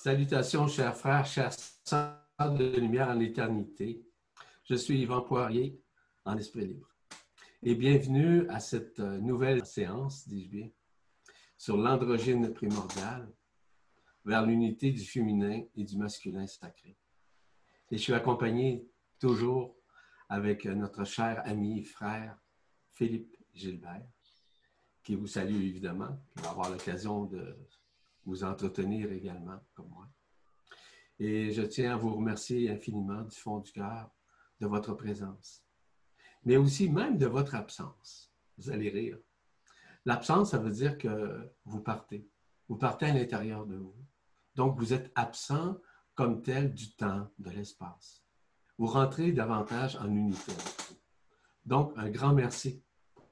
Salutations, chers frères, chers sœurs de lumière en éternité. Je suis Yvan Poirier, en esprit libre. Et bienvenue à cette euh, nouvelle séance, dis-je bien, sur l'androgyne primordial vers l'unité du féminin et du masculin sacré. Et je suis accompagné toujours avec notre cher ami et frère Philippe Gilbert, qui vous salue évidemment, qui va avoir l'occasion de vous entretenir également, comme moi. Et je tiens à vous remercier infiniment du fond du cœur de votre présence, mais aussi même de votre absence. Vous allez rire. L'absence, ça veut dire que vous partez. Vous partez à l'intérieur de vous. Donc, vous êtes absent comme tel du temps, de l'espace. Vous rentrez davantage en unité. Donc, un grand merci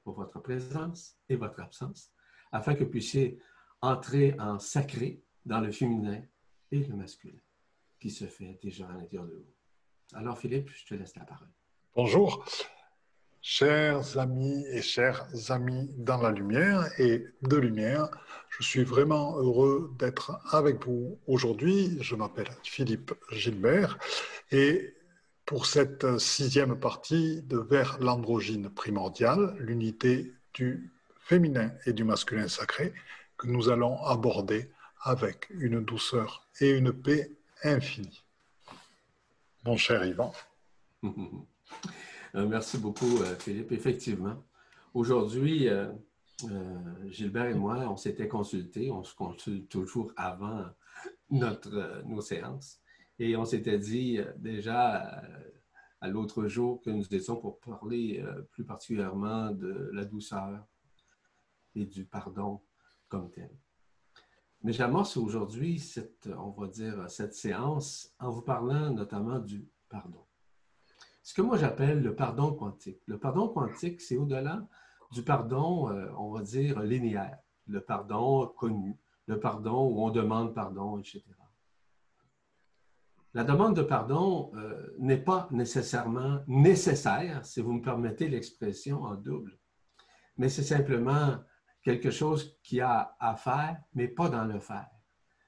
pour votre présence et votre absence, afin que vous puissiez entrer en sacré dans le féminin et le masculin qui se fait déjà à l'intérieur de vous. Alors, Philippe, je te laisse la parole. Bonjour, chers amis et chers amis dans la lumière et de lumière. Je suis vraiment heureux d'être avec vous aujourd'hui. Je m'appelle Philippe Gilbert et pour cette sixième partie de Vers l'androgyne primordial, l'unité du féminin et du masculin sacré, que nous allons aborder avec une douceur et une paix infinie. Mon cher Yvan. Euh, merci beaucoup, euh, Philippe. Effectivement, aujourd'hui, euh, Gilbert et moi, on s'était consultés. On se consulte toujours avant notre, nos séances. Et on s'était dit déjà à l'autre jour que nous étions pour parler plus particulièrement de la douceur et du pardon comme tel. Mais j'amorce aujourd'hui cette, on va dire, cette séance en vous parlant notamment du pardon. Ce que moi j'appelle le pardon quantique. Le pardon quantique, c'est au-delà du pardon, euh, on va dire, linéaire, le pardon connu, le pardon où on demande pardon, etc. La demande de pardon euh, n'est pas nécessairement nécessaire, si vous me permettez l'expression en double, mais c'est simplement quelque chose qui a à faire, mais pas dans le faire.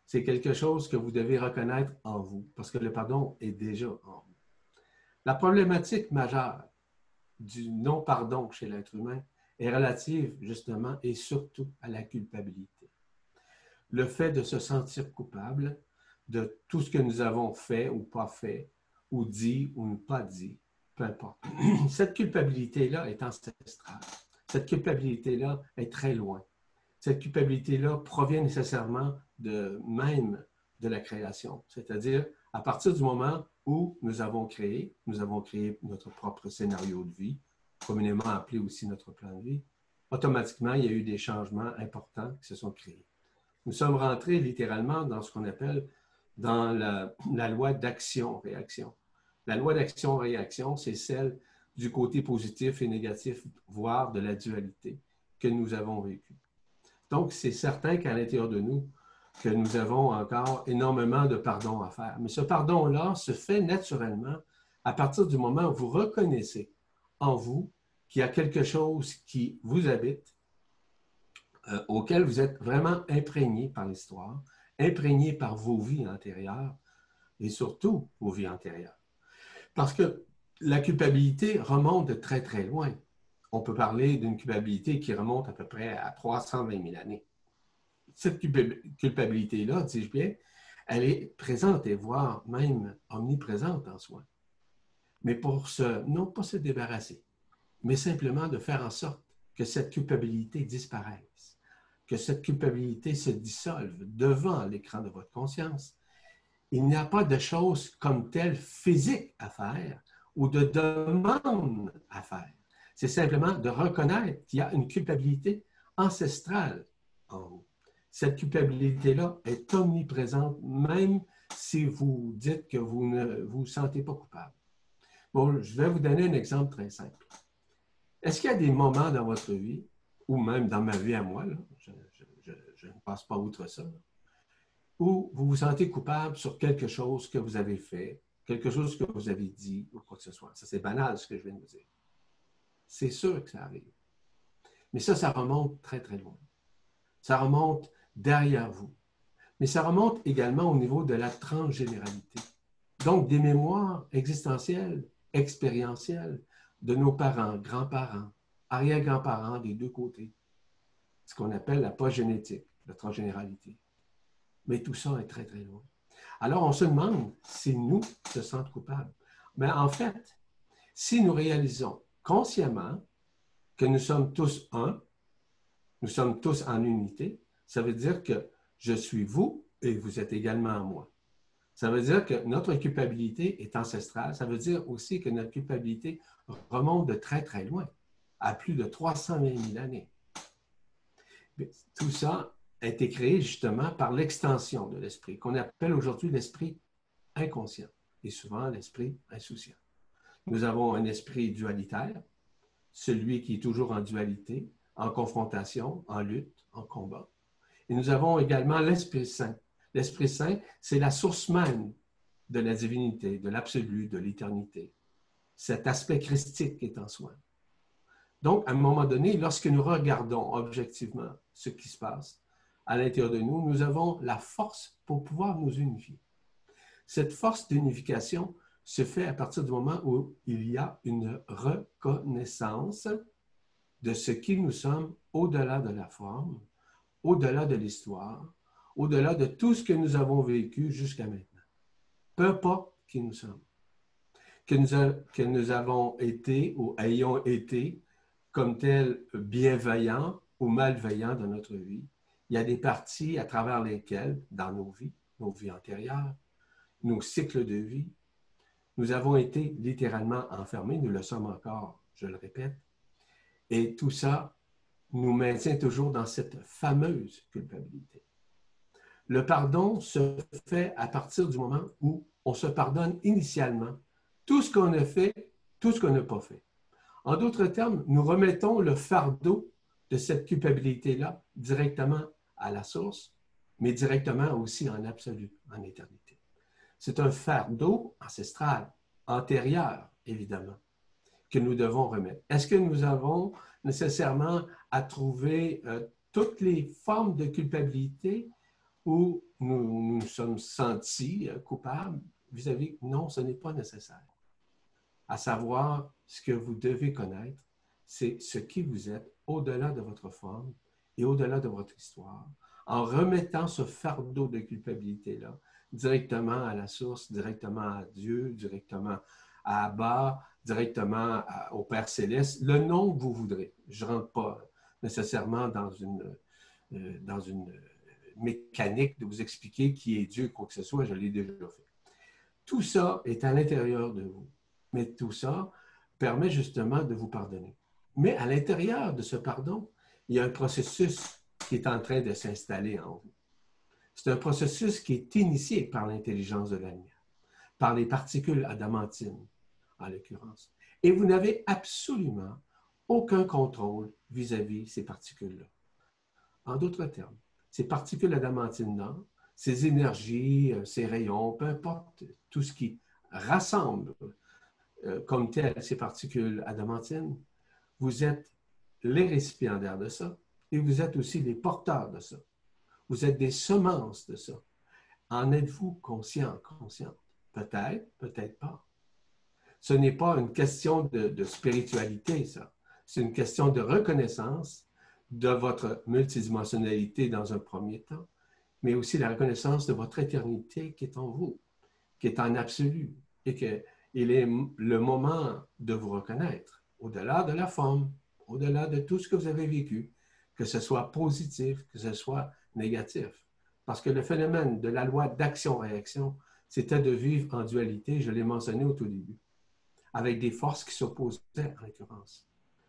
C'est quelque chose que vous devez reconnaître en vous, parce que le pardon est déjà en vous. La problématique majeure du non-pardon chez l'être humain est relative justement et surtout à la culpabilité. Le fait de se sentir coupable de tout ce que nous avons fait ou pas fait, ou dit ou pas dit, peu importe. Cette culpabilité-là est ancestrale. Cette culpabilité-là est très loin. Cette culpabilité-là provient nécessairement de même de la création, c'est-à-dire à partir du moment où nous avons créé, nous avons créé notre propre scénario de vie, communément appelé aussi notre plan de vie, automatiquement, il y a eu des changements importants qui se sont créés. Nous sommes rentrés littéralement dans ce qu'on appelle dans la, la loi d'action-réaction. La loi d'action-réaction, c'est celle du côté positif et négatif, voire de la dualité que nous avons vécu. Donc, c'est certain qu'à l'intérieur de nous, que nous avons encore énormément de pardon à faire. Mais ce pardon-là se fait naturellement à partir du moment où vous reconnaissez en vous qu'il y a quelque chose qui vous habite, euh, auquel vous êtes vraiment imprégné par l'histoire, imprégné par vos vies antérieures et surtout vos vies antérieures. Parce que la culpabilité remonte de très, très loin. On peut parler d'une culpabilité qui remonte à peu près à 320 000 années. Cette culpabilité-là, dis-je bien, elle est présente et voire même omniprésente en soi. Mais pour se, non pas se débarrasser, mais simplement de faire en sorte que cette culpabilité disparaisse, que cette culpabilité se dissolve devant l'écran de votre conscience. Il n'y a pas de choses comme telle physique à faire, ou de demande à faire. C'est simplement de reconnaître qu'il y a une culpabilité ancestrale en vous. Cette culpabilité-là est omniprésente, même si vous dites que vous ne vous sentez pas coupable. Bon, je vais vous donner un exemple très simple. Est-ce qu'il y a des moments dans votre vie, ou même dans ma vie à moi, je, ne passe pas outre ça, où vous vous sentez coupable sur quelque chose que vous avez fait, quelque chose que vous avez dit ou quoi que ce soit. Ça, c'est banal ce que je viens de vous dire. C'est sûr que ça arrive. Mais ça, ça remonte très, très loin. Ça remonte derrière vous. mais ça remonte également au niveau de la transgénéralité. Donc, des mémoires existentielles, expérientielles de nos parents, grands-parents, arrière-grands-parents des deux côtés. Ce qu'on appelle la post-génétique, la transgénéralité. Mais tout ça est très, très loin. Alors, on se demande si nous se sentons coupables. Mais en fait, si nous réalisons consciemment que nous sommes tous un, nous sommes tous en unité, ça veut dire que je suis vous et vous êtes également moi. Ça veut dire que notre culpabilité est ancestrale. Ça veut dire aussi que notre culpabilité remonte de très, très loin, à plus de 320 000 années. Tout ça a été créé justement par l'extension de l'esprit, qu'on appelle aujourd'hui l'esprit inconscient et souvent l'esprit insouciant. Nous avons un esprit dualitaire, celui qui est toujours en dualité, en confrontation, en lutte, en combat. Et nous avons également l'Esprit Saint. L'Esprit Saint, c'est la source même de la divinité, de l'absolu, de l'éternité. Cet aspect christique est en soi. Donc, à un moment donné, lorsque nous regardons objectivement ce qui se passe à l'intérieur de nous, nous avons la force pour pouvoir nous unifier. Cette force d'unification se fait à partir du moment où il y a une reconnaissance de ce qui nous sommes au-delà de la forme, au-delà de l'histoire, au-delà de tout ce que nous avons vécu jusqu'à maintenant. Peu importe qui nous sommes, que nous, avons été ou ayons été comme tels bienveillants ou malveillants dans notre vie, il y a des parties à travers lesquelles, dans nos vies, nos vies antérieures, nos cycles de vie, nous avons été littéralement enfermés, nous le sommes encore, je le répète, et tout ça nous maintient toujours dans cette fameuse culpabilité. Le pardon se fait à partir du moment où on se pardonne initialement tout ce qu'on a fait, tout ce qu'on n'a pas fait. En d'autres termes, nous remettons le fardeau de cette culpabilité-là directement à la source, mais directement aussi en absolu, en éternité. C'est un fardeau ancestral, antérieur, évidemment, que nous devons remettre. Est-ce que nous avons nécessairement à trouver euh, toutes les formes de culpabilité où nous nous sommes sentis euh, coupables vis-à-vis? Non, ce n'est pas nécessaire. À savoir, ce que vous devez connaître, c'est ce qui vous êtes au-delà de votre forme et au-delà de votre histoire, en remettant ce fardeau de culpabilité-là directement à la source, directement à Dieu, directement à Abba, directement au Père céleste, le nom que vous voudrez. Je ne rentre pas nécessairement dans une, euh, dans une mécanique de vous expliquer qui est Dieu, quoi que ce soit, je l'ai déjà fait. Tout ça est à l'intérieur de vous, mais tout ça permet justement de vous pardonner. Mais à l'intérieur de ce pardon, il y a un processus qui est en train de s'installer en vous. C'est un processus qui est initié par l'intelligence de la lumière, par les particules adamantines, en l'occurrence. Et vous n'avez absolument aucun contrôle vis-à-vis ces particules-là. En d'autres termes, ces particules adamantines-là, ces énergies, euh, ces rayons, peu importe, tout ce qui rassemble euh, comme tel ces particules adamantines, vous êtes les récipiendaires de ça et vous êtes aussi les porteurs de ça. Vous êtes des semences de ça. En êtes-vous conscient, consciente? Peut-être, peut-être pas. Ce n'est pas une question de, spiritualité, ça. C'est une question de reconnaissance de votre multidimensionnalité dans un premier temps, mais aussi la reconnaissance de votre éternité qui est en vous, qui est en absolu, et qu'il est le moment de vous reconnaître, au-delà de la forme, au-delà de tout ce que vous avez vécu, que ce soit positif, que ce soit négatif. Parce que le phénomène de la loi d'action-réaction, c'était de vivre en dualité, je l'ai mentionné au tout début avec des forces qui s'opposaient en l'occurrence.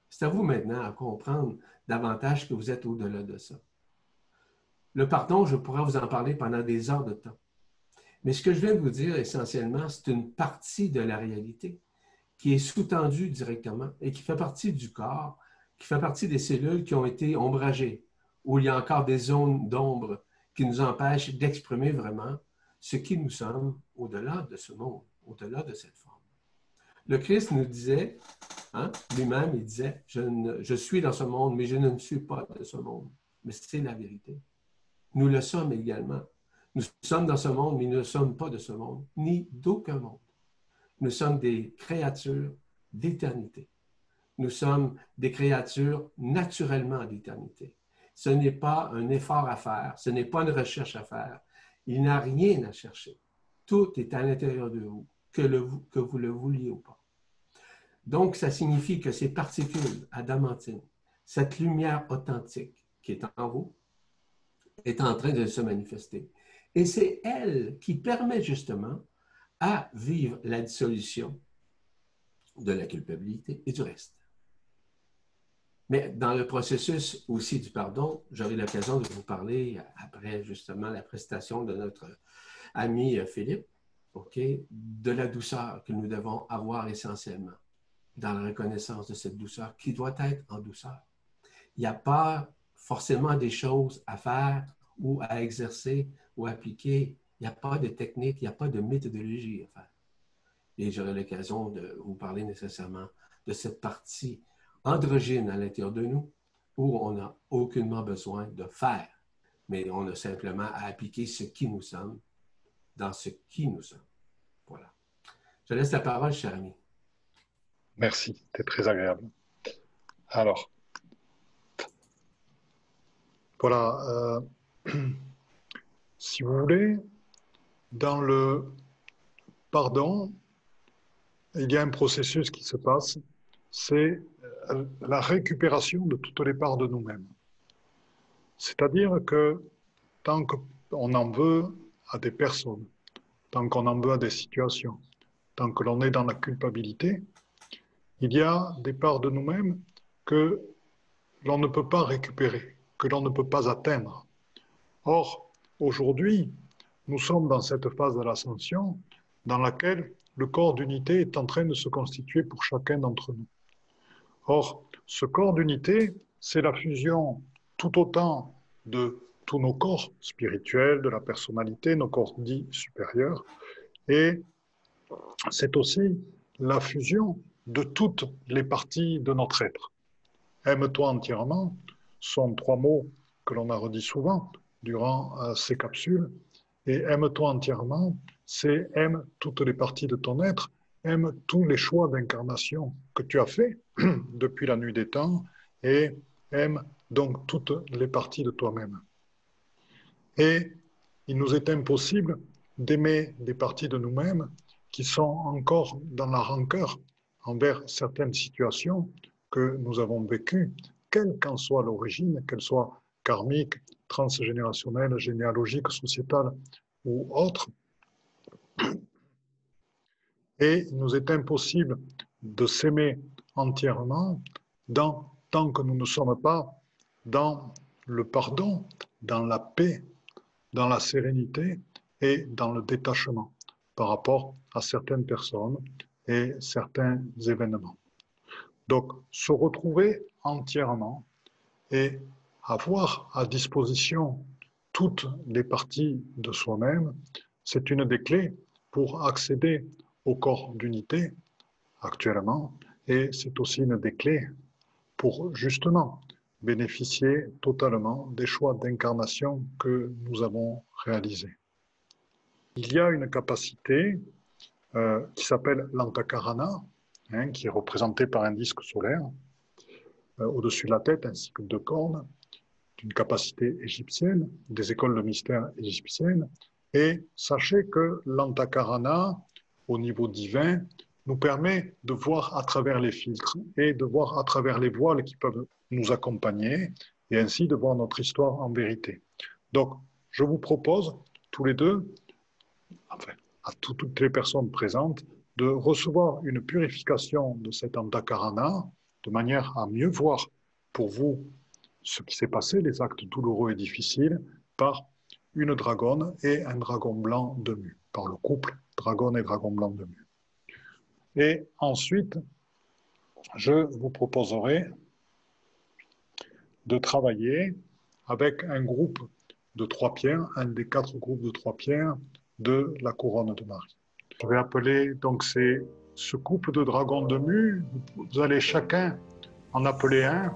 C'est à vous maintenant à comprendre davantage que vous êtes au-delà de ça. Le pardon, je pourrais vous en parler pendant des heures de temps. Mais ce que je viens de vous dire essentiellement, c'est une partie de la réalité qui est sous-tendue directement et qui fait partie du corps, qui fait partie des cellules qui ont été ombragées, où il y a encore des zones d'ombre qui nous empêchent d'exprimer vraiment ce qui nous sommes au-delà de ce monde, au-delà de cette forme. Le Christ nous disait, hein, lui-même, il disait, je, suis dans ce monde, mais je ne suis pas de ce monde. Mais c'est la vérité. Nous le sommes également. Nous sommes dans ce monde, mais nous ne sommes pas de ce monde, ni d'aucun monde. Nous sommes des créatures d'éternité. Nous sommes des créatures naturellement d'éternité. Ce n'est pas un effort à faire, ce n'est pas une recherche à faire. Il n'y a rien à chercher. Tout est à l'intérieur de vous, que vous le vouliez ou pas. Donc, ça signifie que ces particules adamantines, cette lumière authentique qui est en vous, est en train de se manifester. Et c'est elle qui permet justement à vivre la dissolution de la culpabilité et du reste. Mais dans le processus aussi du pardon, j'aurai l'occasion de vous parler après justement la prestation de notre ami Philippe, OK, de la douceur que nous devons avoir essentiellement dans la reconnaissance de cette douceur qui doit être en douceur. Il n'y a pas forcément des choses à faire ou à exercer ou appliquer. Il n'y a pas de technique, il n'y a pas de méthodologie à faire. Et j'aurai l'occasion de vous parler nécessairement de cette partie androgyne à l'intérieur de nous où on n'a aucunement besoin de faire, mais on a simplement à appliquer ce qui nous sommes dans ce qui nous sommes. Voilà. Je laisse la parole, cher ami. Merci, c'était très agréable. Alors, voilà, euh, si vous voulez, dans le pardon, il y a un processus qui se passe, c'est euh, la récupération de toutes les parts de nous-mêmes. C'est-à-dire que tant qu'on en veut à des personnes, tant qu'on en veut à des situations, tant que l'on est dans la culpabilité, il y a des parts de nous-mêmes que l'on ne peut pas récupérer, que l'on ne peut pas atteindre. Or, aujourd'hui, nous sommes dans cette phase de l'ascension dans laquelle le corps d'unité est en train de se constituer pour chacun d'entre nous. Or, ce corps d'unité, c'est la fusion tout autant de tous nos corps spirituels, de la personnalité, nos corps dits supérieurs, et c'est aussi la fusion de toutes les parties de notre être. Aime-toi entièrement sont trois mots que l'on a redit souvent durant euh, ces capsules. Et aime-toi entièrement, c'est aime toutes les parties de ton être, aime tous les choix d'incarnation que tu as fait depuis la nuit des temps et aime donc toutes les parties de toi-même. Et il nous est impossible d'aimer des parties de nous-mêmes qui sont encore dans la rancœur envers certaines situations que nous avons vécues, quelle qu'en soit l'origine, qu'elle soit karmique, transgénérationnelle, généalogique, sociétale ou autre. Et il nous est impossible de s'aimer entièrement tant que nous ne sommes pas dans le pardon, dans la paix, dans la sérénité et dans le détachement par rapport à certaines personnes et certains événements. Donc, se retrouver entièrement et avoir à disposition toutes les parties de soi-même, c'est une des clés pour accéder au corps d'unité actuellement et c'est aussi une des clés pour justement bénéficier totalement des choix d'incarnation que nous avons réalisés. Il y a une capacité euh, qui s'appelle l'Antakarana, hein, qui est représenté par un disque solaire euh, au-dessus de la tête ainsi que deux cornes, d'une capacité égyptienne, des écoles de mystère égyptiennes. Et sachez que l'Antakarana, au niveau divin, nous permet de voir à travers les filtres et de voir à travers les voiles qui peuvent nous accompagner et ainsi de voir notre histoire en vérité. Donc, je vous propose tous les deux, enfin, à toutes les personnes présentes de recevoir une purification de cet antakarana de manière à mieux voir pour vous ce qui s'est passé, les actes douloureux et difficiles, par une dragonne et un dragon blanc de mu, par le couple dragon et dragon blanc de mu. Et ensuite, je vous proposerai de travailler avec un groupe de trois pierres, un des quatre groupes de trois pierres de la couronne de Marie. Je vais appeler donc c'est ce couple de dragons de mu. Vous allez chacun en appeler un.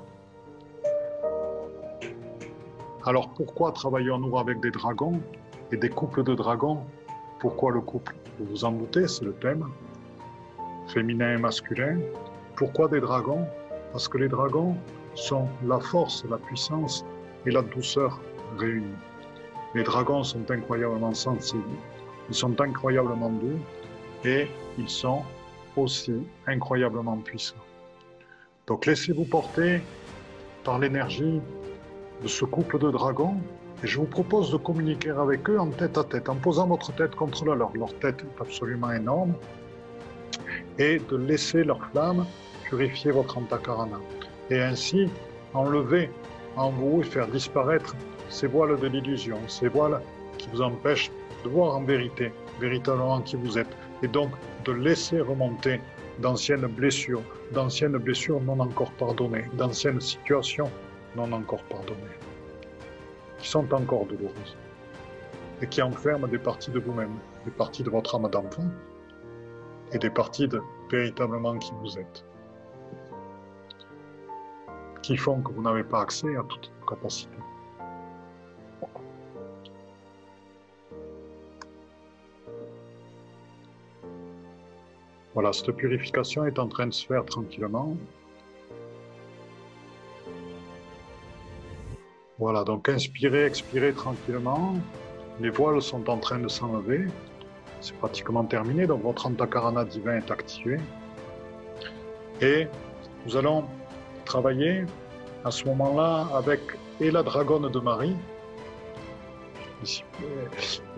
Alors pourquoi travaillons-nous avec des dragons et des couples de dragons. Pourquoi le couple Vous vous en doutez, c'est le thème. Féminin et masculin. Pourquoi des dragons Parce que les dragons sont la force, la puissance et la douceur réunies. Les dragons sont incroyablement sensibles, ils sont incroyablement doux et ils sont aussi incroyablement puissants. Donc laissez-vous porter par l'énergie de ce couple de dragons et je vous propose de communiquer avec eux en tête à tête, en posant votre tête contre la leur. Leur tête est absolument énorme. Et de laisser leur flamme purifier votre antakarana. Et ainsi enlever en vous et faire disparaître ces voiles de l'illusion, ces voiles qui vous empêchent de voir en vérité, véritablement qui vous êtes, et donc de laisser remonter d'anciennes blessures, d'anciennes blessures non encore pardonnées, d'anciennes situations non encore pardonnées, sont encore douloureuses, et qui enferment des parties de vous-même, des parties de votre âme d'enfant, et des parties de véritablement qui vous êtes qui font que vous n'avez pas accès à toutes vos capacités. Voilà, cette purification est en train de se faire tranquillement. Voilà, donc inspirez, expirez tranquillement. Les voiles sont en train de s'enlever. C'est pratiquement terminé, donc votre antakarana divin est activé. Et nous allons travailler à ce moment-là avec et la dragonne de Marie,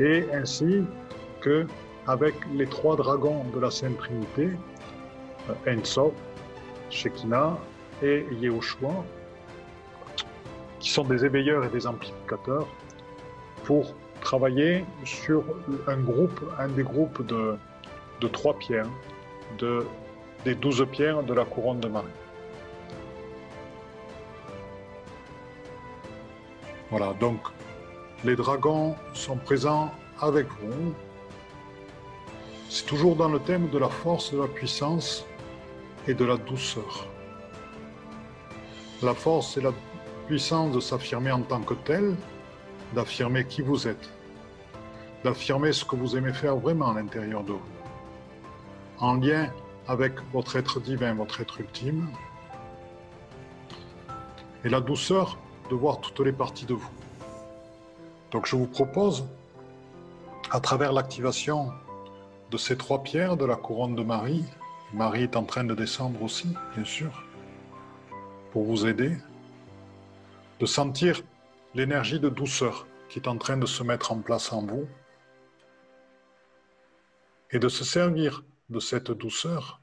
et ainsi que avec les trois dragons de la Sainte Trinité, euh, Ensof, Shekinah et Yehoshua, sont des éveilleurs et des amplificateurs, pour travailler sur un groupe, un des groupes de, trois pierres, de, des douze pierres de la couronne de Marie. Voilà, donc les dragons sont présents avec vous. C'est toujours dans le thème de la force, de la puissance et de la douceur. La force et la puissance de s'affirmer en tant que tel, d'affirmer qui vous êtes, d'affirmer ce que vous aimez faire vraiment à l'intérieur de vous, en lien avec votre être divin, votre être ultime. Et la douceur, de voir toutes les parties de vous. Donc je vous propose, à travers l'activation de ces trois pierres de la couronne de Marie, Marie est en train de descendre aussi, bien sûr, pour vous aider, de sentir l'énergie de douceur qui est en train de se mettre en place en vous et de se servir de cette douceur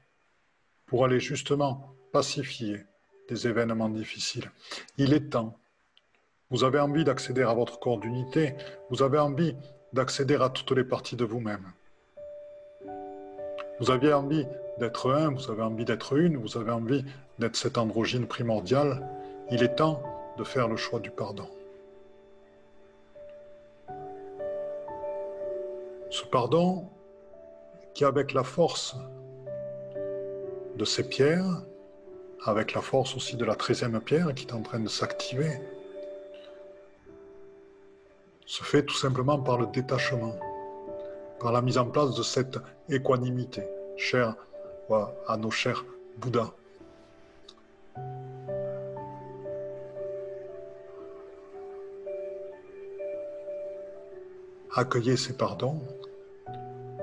pour aller justement pacifier des événements difficiles. Il est temps vous avez envie d'accéder à votre corps d'unité. Vous avez envie d'accéder à toutes les parties de vous-même. Vous avez envie d'être un, vous avez envie d'être une, vous avez envie d'être cette androgyne primordiale. Il est temps de faire le choix du pardon. Ce pardon qui, avec la force de ces pierres, avec la force aussi de la treizième pierre qui est en train de s'activer, se fait tout simplement par le détachement, par la mise en place de cette équanimité, chère à nos chers Bouddhas. Accueillez ces pardons,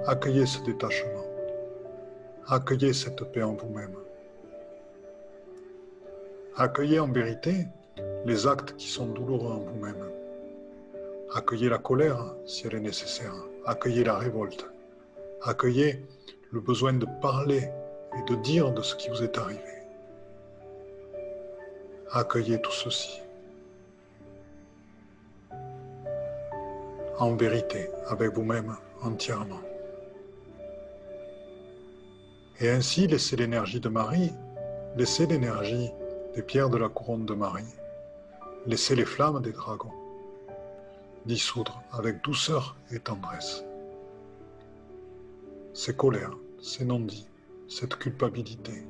accueillez ce détachement, accueillez cette paix en vous-même. Accueillez en vérité les actes qui sont douloureux en vous-même. Accueillez la colère si elle est nécessaire. Accueillez la révolte. Accueillez le besoin de parler et de dire de ce qui vous est arrivé. Accueillez tout ceci. En vérité, avec vous-même entièrement. Et ainsi, laissez l'énergie de Marie, laissez l'énergie des pierres de la couronne de Marie, laissez les flammes des dragons dissoudre avec douceur et tendresse. Ces colères, ces non-dits, cette culpabilité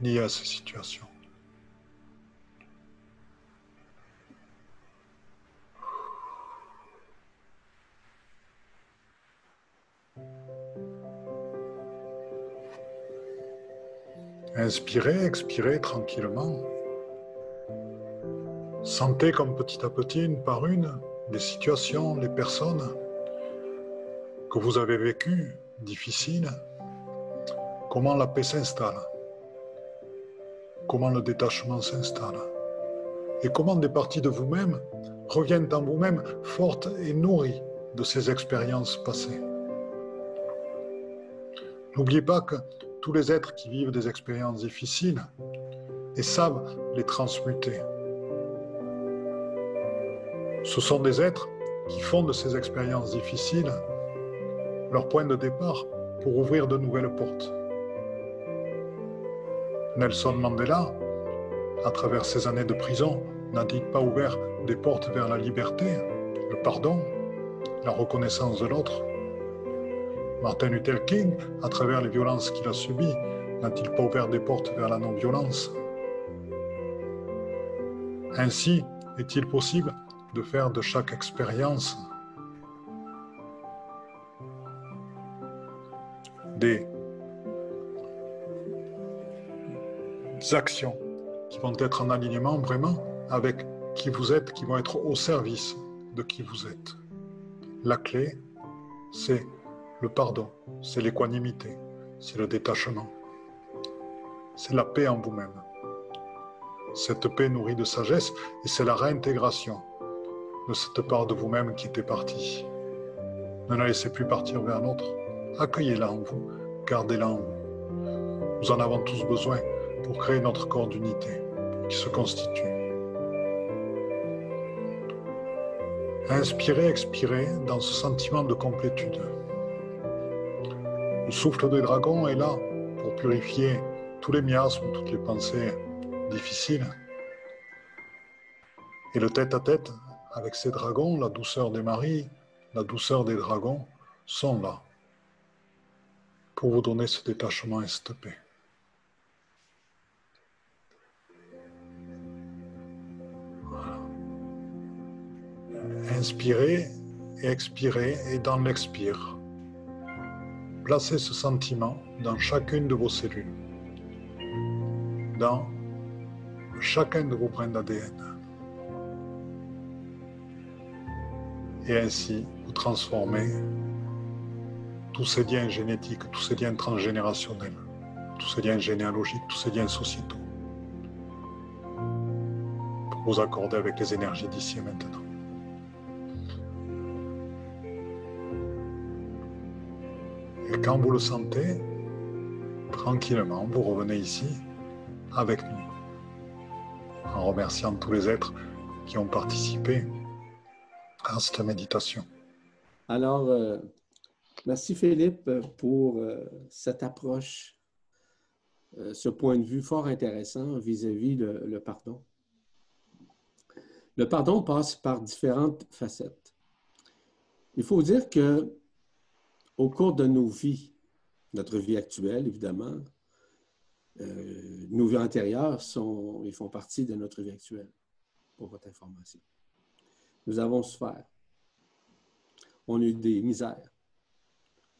liée à ces situations. Inspirez, expirez tranquillement. Sentez comme petit à petit, une par une, les situations, les personnes que vous avez vécues difficiles, comment la paix s'installe, comment le détachement s'installe, et comment des parties de vous-même reviennent en vous-même fortes et nourries de ces expériences passées. N'oubliez pas que tous les êtres qui vivent des expériences difficiles et savent les transmuter, ce sont des êtres qui font de ces expériences difficiles leur point de départ pour ouvrir de nouvelles portes. Nelson Mandela, à travers ses années de prison, n'a-t-il pas ouvert des portes vers la liberté, le pardon, la reconnaissance de l'autre Martin Luther King, à travers les violences qu'il a subies, n'a-t-il pas ouvert des portes vers la non-violence? Ainsi, est-il possible de faire de chaque expérience des actions qui vont être en alignement vraiment avec qui vous êtes, qui vont être au service de qui vous êtes. La clé, c'est le pardon, c'est l'équanimité, c'est le détachement, c'est la paix en vous-même. Cette paix nourrie de sagesse et c'est la réintégration de cette part de vous-même qui était partie. Ne la laissez plus partir vers l'autre. Accueillez-la en vous, gardez-la en vous. Nous en avons tous besoin pour créer notre corps d'unité qui se constitue. Inspirez, expirez dans ce sentiment de complétude. Le souffle des dragons est là pour purifier tous les miasmes, toutes les pensées difficiles. Et le tête-à-tête avec ces dragons, la douceur des maris, la douceur des dragons sont là pour vous donner ce détachement et cette paix. Inspirez et expirez et dans l'expire, Placez ce sentiment dans chacune de vos cellules, dans chacun de vos brins d'ADN. Et ainsi, vous transformez tous ces liens génétiques, tous ces liens transgénérationnels, tous ces liens généalogiques, tous ces liens sociétaux, pour vous accorder avec les énergies d'ici et maintenant. Quand vous le sentez, tranquillement, vous revenez ici avec nous, en remerciant tous les êtres qui ont participé à cette méditation. Alors, euh, merci Philippe pour euh, cette approche, euh, ce point de vue fort intéressant vis-à-vis -vis le pardon. Le pardon passe par différentes facettes. Il faut dire que au cours de nos vies, notre vie actuelle, évidemment, euh, nos vies antérieures sont, ils font partie de notre vie actuelle, pour votre information. Nous avons souffert. On a eu des misères.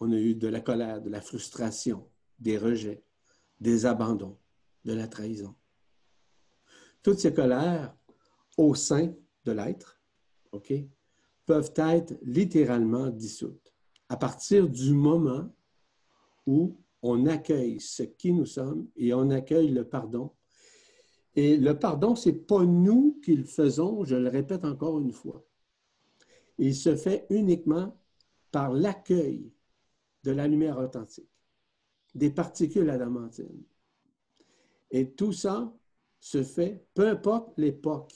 On a eu de la colère, de la frustration, des rejets, des abandons, de la trahison. Toutes ces colères au sein de l'être, OK, peuvent être littéralement dissoutes à partir du moment où on accueille ce qui nous sommes et on accueille le pardon. Et le pardon, ce n'est pas nous qui le faisons, je le répète encore une fois. Il se fait uniquement par l'accueil de la lumière authentique, des particules adamantines. Et tout ça se fait, peu importe l'époque,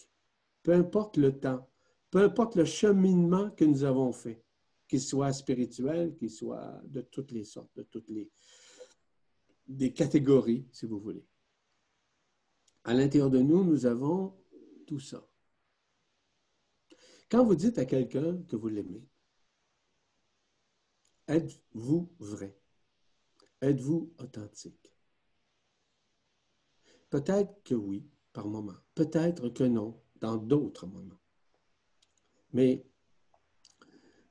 peu importe le temps, peu importe le cheminement que nous avons fait qu'il soit spirituel, qu'il soit de toutes les sortes, de toutes les des catégories, si vous voulez. À l'intérieur de nous, nous avons tout ça. Quand vous dites à quelqu'un que vous l'aimez, êtes-vous vrai? Êtes-vous authentique? Peut-être que oui, par moment. Peut-être que non, dans d'autres moments. Mais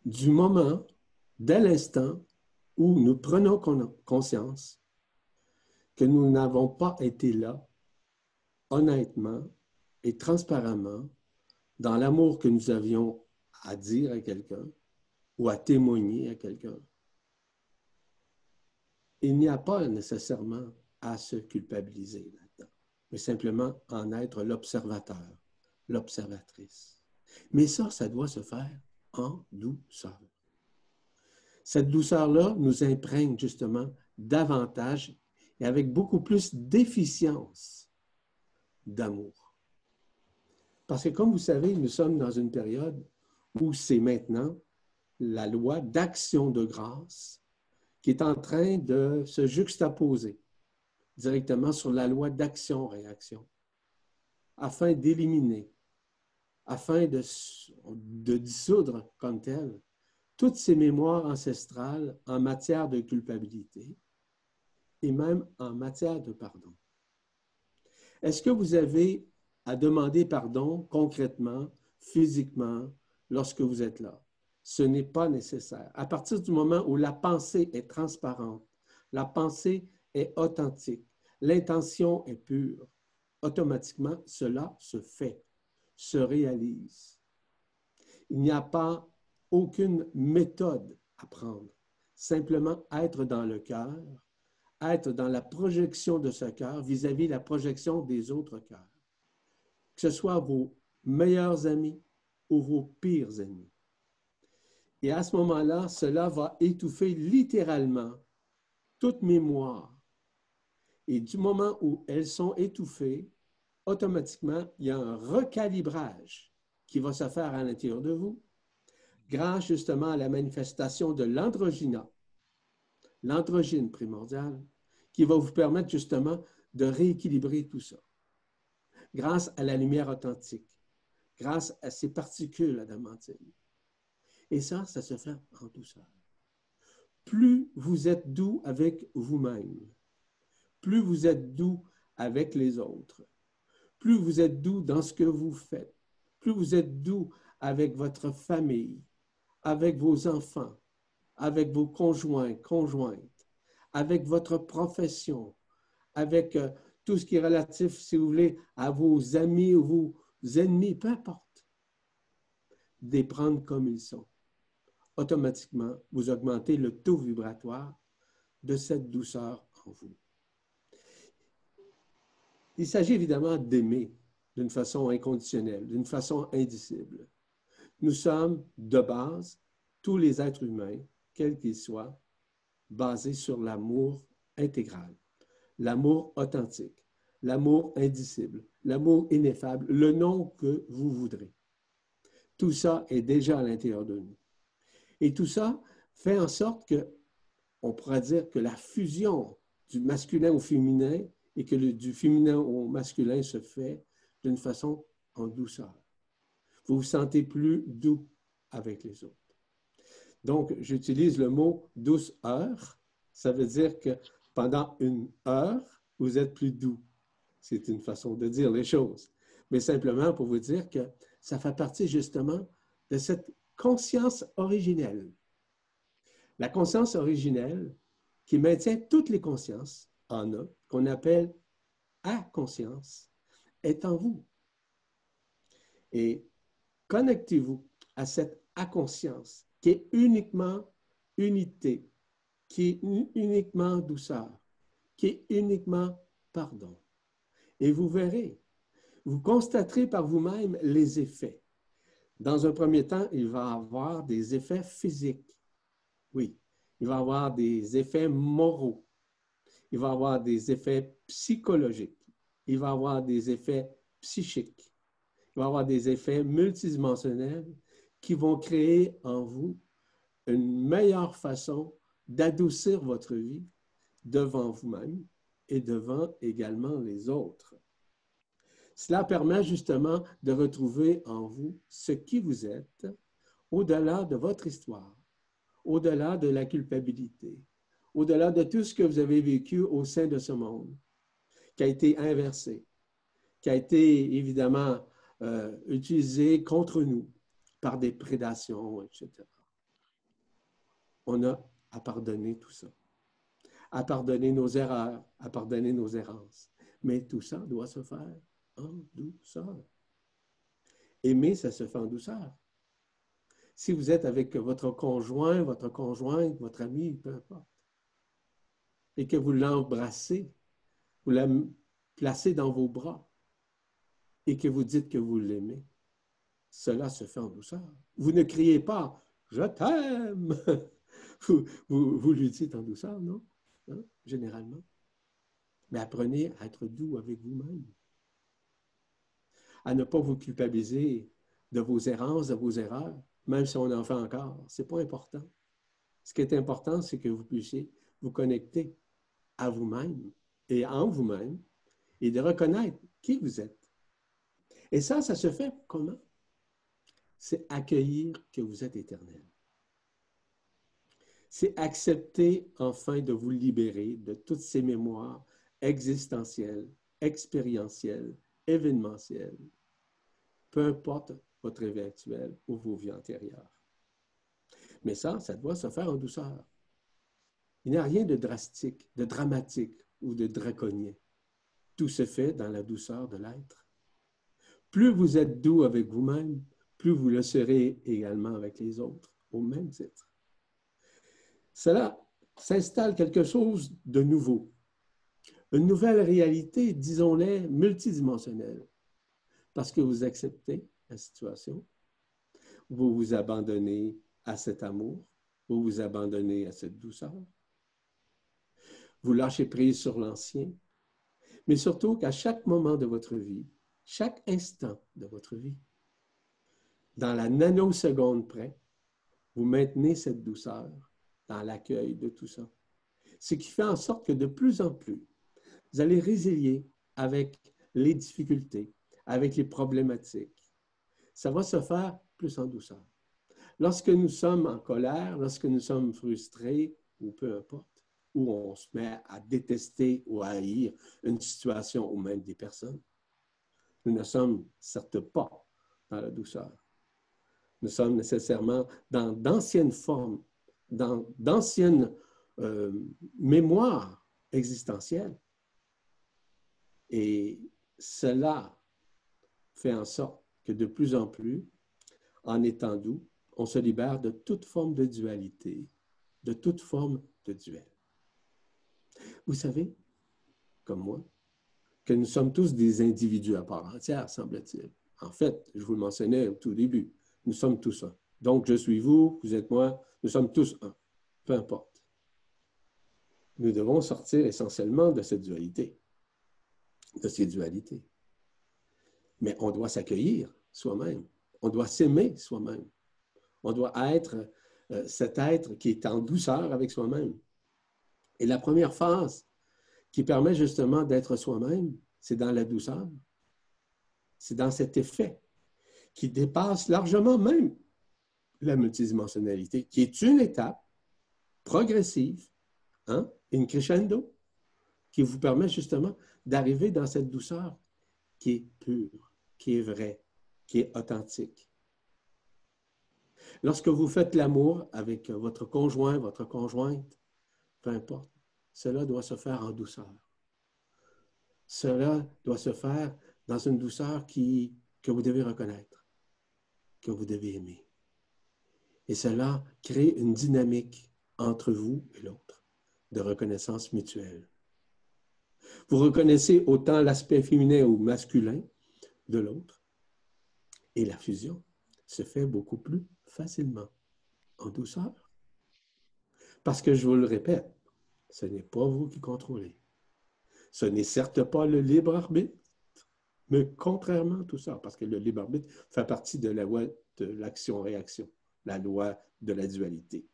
du moment, dès l'instant où nous prenons conscience que nous n'avons pas été là, honnêtement et transparentement, dans l'amour que nous avions à dire à quelqu'un ou à témoigner à quelqu'un. Il n'y a pas nécessairement à se culpabiliser là-dedans, mais simplement en être l'observateur, l'observatrice. Mais ça, ça doit se faire en douceur. Cette douceur-là nous imprègne justement davantage et avec beaucoup plus d'efficience d'amour. Parce que comme vous savez, nous sommes dans une période où c'est maintenant la loi d'action de grâce qui est en train de se juxtaposer directement sur la loi d'action-réaction afin d'éliminer, afin de, de dissoudre comme tel toutes ces mémoires ancestrales en matière de culpabilité et même en matière de pardon. Est-ce que vous avez à demander pardon concrètement, physiquement, lorsque vous êtes là? Ce n'est pas nécessaire. À partir du moment où la pensée est transparente, la pensée est authentique, l'intention est pure, automatiquement, cela se fait, se réalise. Il n'y a pas aucune méthode à prendre, simplement être dans le cœur, être dans la projection de ce cœur vis-à-vis la projection des autres cœurs, que ce soit vos meilleurs amis ou vos pires ennemis. Et à ce moment-là, cela va étouffer littéralement toute mémoire. Et du moment où elles sont étouffées, automatiquement, il y a un recalibrage qui va se faire à l'intérieur de vous grâce justement à la manifestation de l'androgyna, l'androgyne primordiale, qui va vous permettre justement de rééquilibrer tout ça. Grâce à la lumière authentique, grâce à ces particules adamantines. Et ça, ça se fait en douceur. Plus vous êtes doux avec vous-même, plus vous êtes doux avec les autres, plus vous êtes doux dans ce que vous faites, plus vous êtes doux avec votre famille, avec vos enfants, avec vos conjoints, conjointes, avec votre profession, avec euh, tout ce qui est relatif, si vous voulez, à vos amis ou vos ennemis, peu importe, des prendre comme ils sont. Automatiquement, vous augmentez le taux vibratoire de cette douceur en vous. Il s'agit évidemment d'aimer d'une façon inconditionnelle, d'une façon indicible. Nous sommes, de base, tous les êtres humains, quels qu'ils soient, basés sur l'amour intégral, l'amour authentique, l'amour indicible, l'amour ineffable, le nom que vous voudrez. Tout ça est déjà à l'intérieur de nous. Et tout ça fait en sorte que, on pourrait dire que la fusion du masculin au féminin et que le, du féminin au masculin se fait d'une façon en douceur. Vous vous sentez plus doux avec les autres. Donc, j'utilise le mot douce heure. Ça veut dire que pendant une heure, vous êtes plus doux. C'est une façon de dire les choses. Mais simplement pour vous dire que ça fait partie justement de cette conscience originelle. La conscience originelle qui maintient toutes les consciences un, qu'on appelle à conscience, est en vous. Et connectez-vous à cette inconscience qui est uniquement unité, qui est uniquement douceur, qui est uniquement pardon. Et vous verrez, vous constaterez par vous-même les effets. Dans un premier temps, il va avoir des effets physiques. Oui, il va avoir des effets moraux. Il va avoir des effets psychologiques. Il va avoir des effets psychiques il va avoir des effets multidimensionnels qui vont créer en vous une meilleure façon d'adoucir votre vie devant vous-même et devant également les autres. Cela permet justement de retrouver en vous ce qui vous êtes au-delà de votre histoire, au-delà de la culpabilité, au-delà de tout ce que vous avez vécu au sein de ce monde, qui a été inversé, qui a été évidemment euh, utilisés contre nous par des prédations, etc. On a à pardonner tout ça. à pardonner nos erreurs, à pardonner nos errances. Mais tout ça doit se faire en douceur. Aimer, ça se fait en douceur. Si vous êtes avec votre conjoint, votre conjointe, votre ami, peu importe, et que vous l'embrassez, vous la placez dans vos bras et que vous dites que vous l'aimez, cela se fait en douceur. Vous ne criez pas Je t'aime. Vous, vous, lui dites en douceur, non? Hein? Généralement. Mais apprenez à être doux avec vous-même. À ne pas vous culpabiliser de vos errances, de vos erreurs, même si on en fait encore. Ce n'est pas important. Ce qui est important, c'est que vous puissiez vous connecter à vous-même et en vous-même et de reconnaître qui vous êtes. Et ça, ça se fait comment? C'est accueillir que vous êtes éternel. C'est accepter enfin de vous libérer de toutes ces mémoires existentielles, expérientielles, événementielles, peu importe votre éveil actuel ou vos vies antérieures. Mais ça, ça doit se faire en douceur. Il n'y a rien de drastique, de dramatique ou de draconien. Tout se fait dans la douceur de l'être. Plus vous êtes doux avec vous-même, plus vous le serez également avec les autres, au même titre. Cela s'installe quelque chose de nouveau, une nouvelle réalité, disons-les, multidimensionnelle, parce que vous acceptez la situation, vous vous abandonnez à cet amour, vous vous abandonnez à cette douceur, vous lâchez prise sur l'ancien, mais surtout qu'à chaque moment de votre vie, chaque instant de votre vie, dans la nanoseconde près, vous maintenez cette douceur dans l'accueil de tout ça. Ce qui fait en sorte que de plus en plus, vous allez résilier avec les difficultés, avec les problématiques, ça va se faire plus en douceur. Lorsque nous sommes en colère, lorsque nous sommes frustrés, ou peu importe, où on se met à détester ou à haïr une situation ou même des personnes, nous ne sommes certes pas dans la douceur. Nous sommes nécessairement dans d'anciennes formes, dans d'anciennes euh, mémoires existentielles. Et cela fait en sorte que de plus en plus, en étant doux, on se libère de toute forme de dualité, de toute forme de duel. Vous savez, comme moi, que nous sommes tous des individus à part entière, semble-t-il. En fait, je vous le mentionnais au tout début, nous sommes tous un. Donc, je suis vous, vous êtes moi, nous sommes tous un. Peu importe. Nous devons sortir essentiellement de cette dualité, de ces dualités. Mais on doit s'accueillir soi-même. On doit s'aimer soi-même. On doit être euh, cet être qui est en douceur avec soi-même. Et la première phase qui permet justement d'être soi-même, c'est dans la douceur. C'est dans cet effet qui dépasse largement même la multidimensionnalité, qui est une étape progressive, hein, une crescendo, qui vous permet justement d'arriver dans cette douceur qui est pure, qui est vraie, qui est authentique. Lorsque vous faites l'amour avec votre conjoint, votre conjointe, peu importe, cela doit se faire en douceur. Cela doit se faire dans une douceur qui, que vous devez reconnaître, que vous devez aimer. Et cela crée une dynamique entre vous et l'autre de reconnaissance mutuelle. Vous reconnaissez autant l'aspect féminin ou masculin de l'autre, et la fusion se fait beaucoup plus facilement, en douceur. Parce que je vous le répète, ce n'est pas vous qui contrôlez. Ce n'est certes pas le libre arbitre, mais contrairement à tout ça, parce que le libre arbitre fait partie de la loi de l'action-réaction, la loi de la dualité.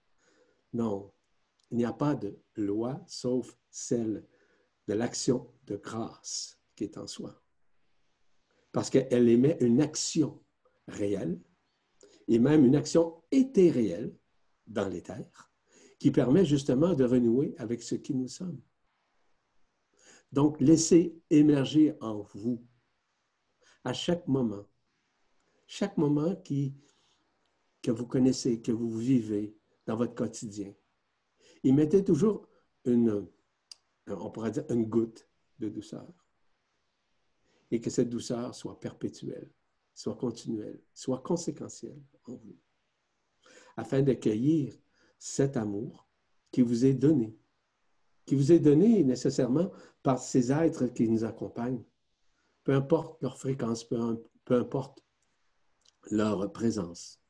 Non, il n'y a pas de loi sauf celle de l'action de grâce qui est en soi. Parce qu'elle émet une action réelle et même une action éthérielle dans l'éther qui permet justement de renouer avec ce qui nous sommes. Donc, laissez émerger en vous, à chaque moment, chaque moment qui, que vous connaissez, que vous vivez dans votre quotidien. Et mettez toujours une, on pourrait dire une goutte de douceur. Et que cette douceur soit perpétuelle, soit continuelle, soit conséquentielle en vous, afin d'accueillir cet amour qui vous est donné, qui vous est donné nécessairement par ces êtres qui nous accompagnent, peu importe leur fréquence, peu, importe leur présence.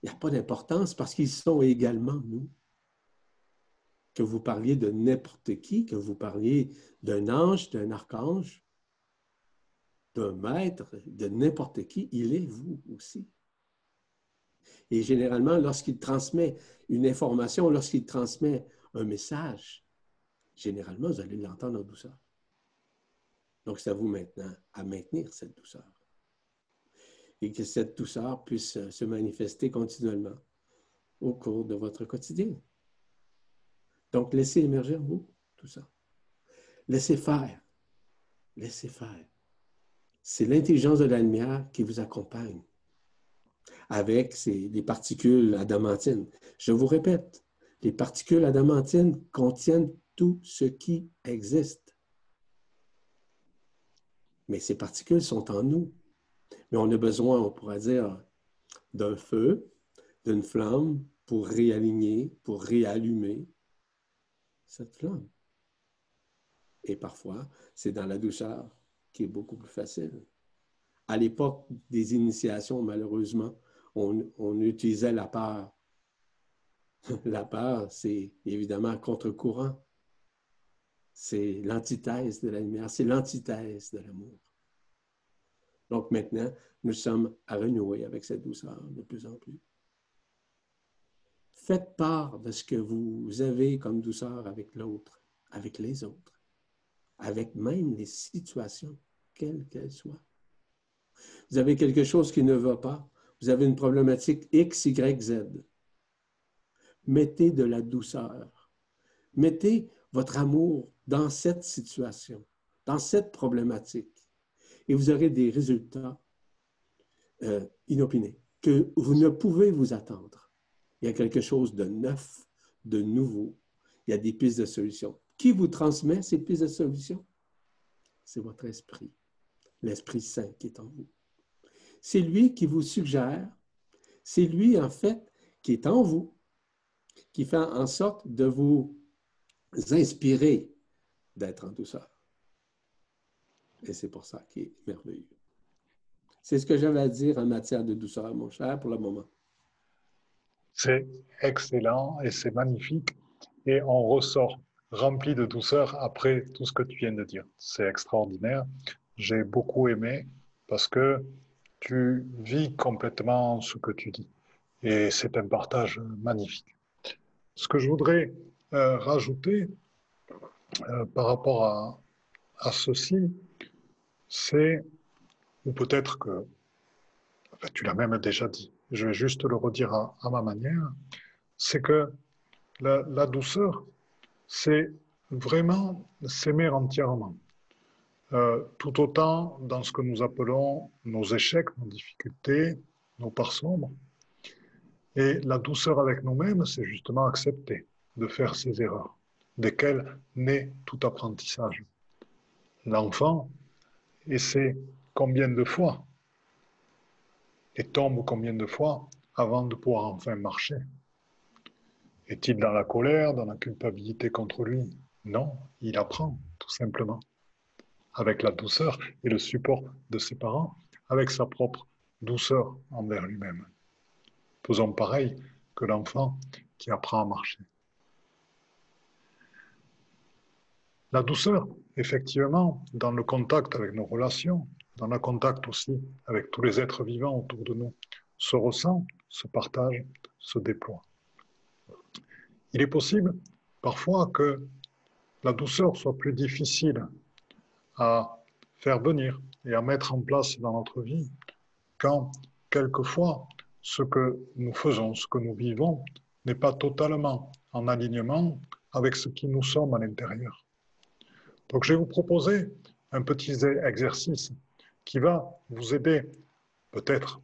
Il n'y a pas d'importance parce qu'ils sont également nous. Que vous parliez de n'importe qui, que vous parliez d'un ange, d'un archange, d'un maître, de n'importe qui, il est vous aussi. Et généralement, lorsqu'il transmet une information, lorsqu'il transmet un message, généralement, vous allez l'entendre en douceur. Donc, c'est à vous maintenant à maintenir cette douceur. Et que cette douceur puisse se manifester continuellement au cours de votre quotidien. Donc, laissez émerger en vous tout ça. Laissez faire. Laissez faire. C'est l'intelligence de la lumière qui vous accompagne avec les particules adamantines. Je vous répète, les particules adamantines contiennent tout ce qui existe. Mais ces particules sont en nous. Mais on a besoin, on pourrait dire, d'un feu, d'une flamme pour réaligner, pour réallumer cette flamme. Et parfois, c'est dans la douceur qui est beaucoup plus facile. À l'époque des initiations, malheureusement, on, utilisait la peur. la peur, c'est évidemment contre-courant. C'est l'antithèse de la lumière, c'est l'antithèse de l'amour. Donc maintenant, nous sommes à renouer avec cette douceur de plus en plus. Faites part de ce que vous avez comme douceur avec l'autre, avec les autres, avec même les situations, quelles qu'elles soient. Vous avez quelque chose qui ne va pas, vous avez une problématique X, Y, Z. Mettez de la douceur. Mettez votre amour dans cette situation, dans cette problématique, et vous aurez des résultats euh, inopinés que vous ne pouvez vous attendre. Il y a quelque chose de neuf, de nouveau. Il y a des pistes de solution. Qui vous transmet ces pistes de solution? C'est votre esprit, l'Esprit Saint qui est en vous c'est lui qui vous suggère, c'est lui en fait qui est en vous, qui fait en sorte de vous inspirer d'être en douceur. Et c'est pour ça qu'il est merveilleux. C'est ce que j'avais à dire en matière de douceur, mon cher, pour le moment. C'est excellent et c'est magnifique. Et on ressort rempli de douceur après tout ce que tu viens de dire. C'est extraordinaire. J'ai beaucoup aimé parce que tu vis complètement ce que tu dis. Et c'est un partage magnifique. Ce que je voudrais euh, rajouter euh, par rapport à, à ceci, c'est, ou peut-être que tu l'as même déjà dit, je vais juste le redire à, à ma manière, c'est que la douceur, c'est vraiment s'aimer entièrement. Euh, tout autant dans ce que nous appelons nos échecs, nos difficultés, nos parts sombres. Et la douceur avec nous-mêmes, c'est justement accepter de faire ces erreurs, desquelles naît tout apprentissage. L'enfant essaie combien de fois et tombe combien de fois avant de pouvoir enfin marcher Est-il dans la colère, dans la culpabilité contre lui? Non, il apprend, tout simplement avec la douceur et le support de ses parents, avec sa propre douceur envers lui-même. Faisons pareil que l'enfant qui apprend à marcher. La douceur, effectivement, dans le contact avec nos relations, dans le contact aussi avec tous les êtres vivants autour de nous, se ressent, se partage, se déploie. Il est possible parfois que la douceur soit plus difficile à faire venir et à mettre en place dans notre vie quand quelquefois ce que nous faisons, ce que nous vivons n'est pas totalement en alignement avec ce qui nous sommes à l'intérieur. Donc je vais vous proposer un petit exercice qui va vous aider peut-être,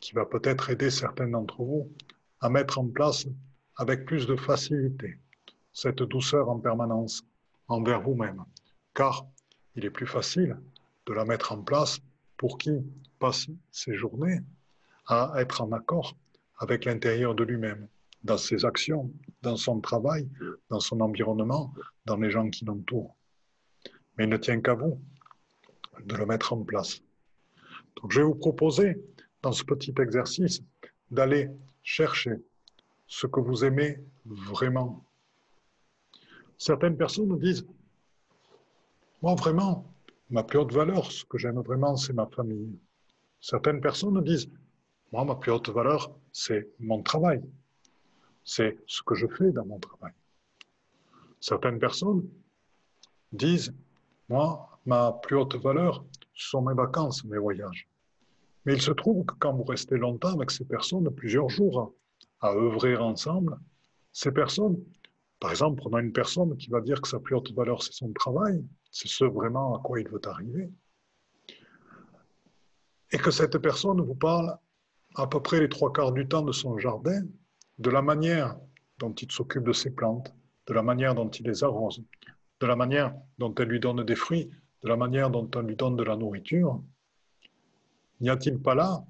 qui va peut-être aider certains d'entre vous à mettre en place avec plus de facilité cette douceur en permanence envers vous-même, car il est plus facile de la mettre en place pour qui passe ses journées à être en accord avec l'intérieur de lui-même, dans ses actions, dans son travail, dans son environnement, dans les gens qui l'entourent. Mais il ne tient qu'à vous de le mettre en place. Donc je vais vous proposer, dans ce petit exercice, d'aller chercher ce que vous aimez vraiment. Certaines personnes disent, moi vraiment, ma plus haute valeur, ce que j'aime vraiment, c'est ma famille. Certaines personnes disent, moi, ma plus haute valeur, c'est mon travail. C'est ce que je fais dans mon travail. Certaines personnes disent, moi, ma plus haute valeur, ce sont mes vacances, mes voyages. Mais il se trouve que quand vous restez longtemps avec ces personnes, plusieurs jours à, œuvrer ensemble, ces personnes, par exemple, prenons une personne qui va dire que sa plus haute valeur, c'est son travail, c'est ce vraiment à quoi il veut arriver, et que cette personne vous parle à peu près les trois quarts du temps de son jardin, de la manière dont il s'occupe de ses plantes, de la manière dont il les arrose, de la manière dont elle lui donne des fruits, de la manière dont on lui donne de la nourriture, n'y a-t-il pas là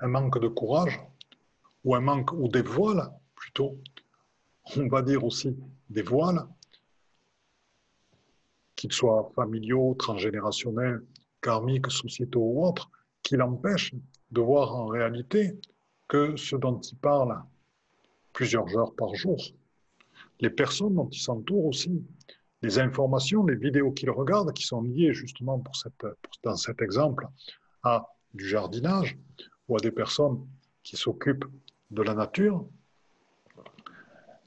un manque de courage ou un manque ou des voiles plutôt, on va dire aussi des voiles, qu'ils soient familiaux, transgénérationnels, karmiques, sociétaux ou autres, qui l'empêchent de voir en réalité que ce dont il parle plusieurs heures par jour, les personnes dont il s'entoure aussi, les informations, les vidéos qu'il regarde qui sont liées justement pour cette, dans cet exemple à du jardinage ou à des personnes qui s'occupent de la nature,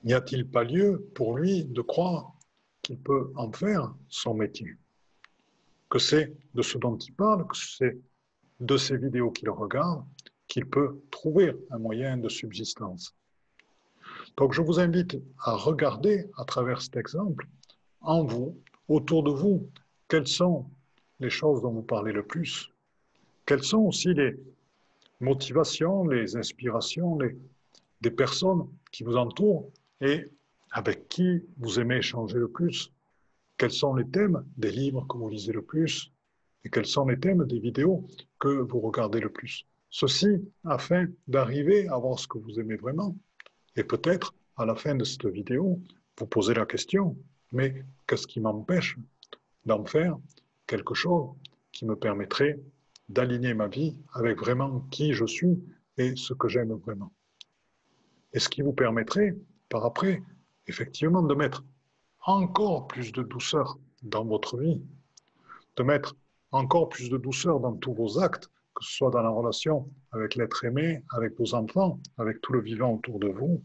n'y a-t-il pas lieu pour lui de croire peut en faire son métier Que c'est de ce dont il parle, que c'est de ces vidéos qu'il regarde, qu'il peut trouver un moyen de subsistance. Donc je vous invite à regarder à travers cet exemple, en vous, autour de vous, quelles sont les choses dont vous parlez le plus, quelles sont aussi les motivations, les inspirations les, des personnes qui vous entourent et avec qui vous aimez échanger le plus? Quels sont les thèmes des livres que vous lisez le plus? Et quels sont les thèmes des vidéos que vous regardez le plus? Ceci afin d'arriver à voir ce que vous aimez vraiment. Et peut-être, à la fin de cette vidéo, vous posez la question, mais qu'est-ce qui m'empêche d'en faire quelque chose qui me permettrait d'aligner ma vie avec vraiment qui je suis et ce que j'aime vraiment? Et ce qui vous permettrait, par après, effectivement, de mettre encore plus de douceur dans votre vie, de mettre encore plus de douceur dans tous vos actes, que ce soit dans la relation avec l'être aimé, avec vos enfants, avec tout le vivant autour de vous,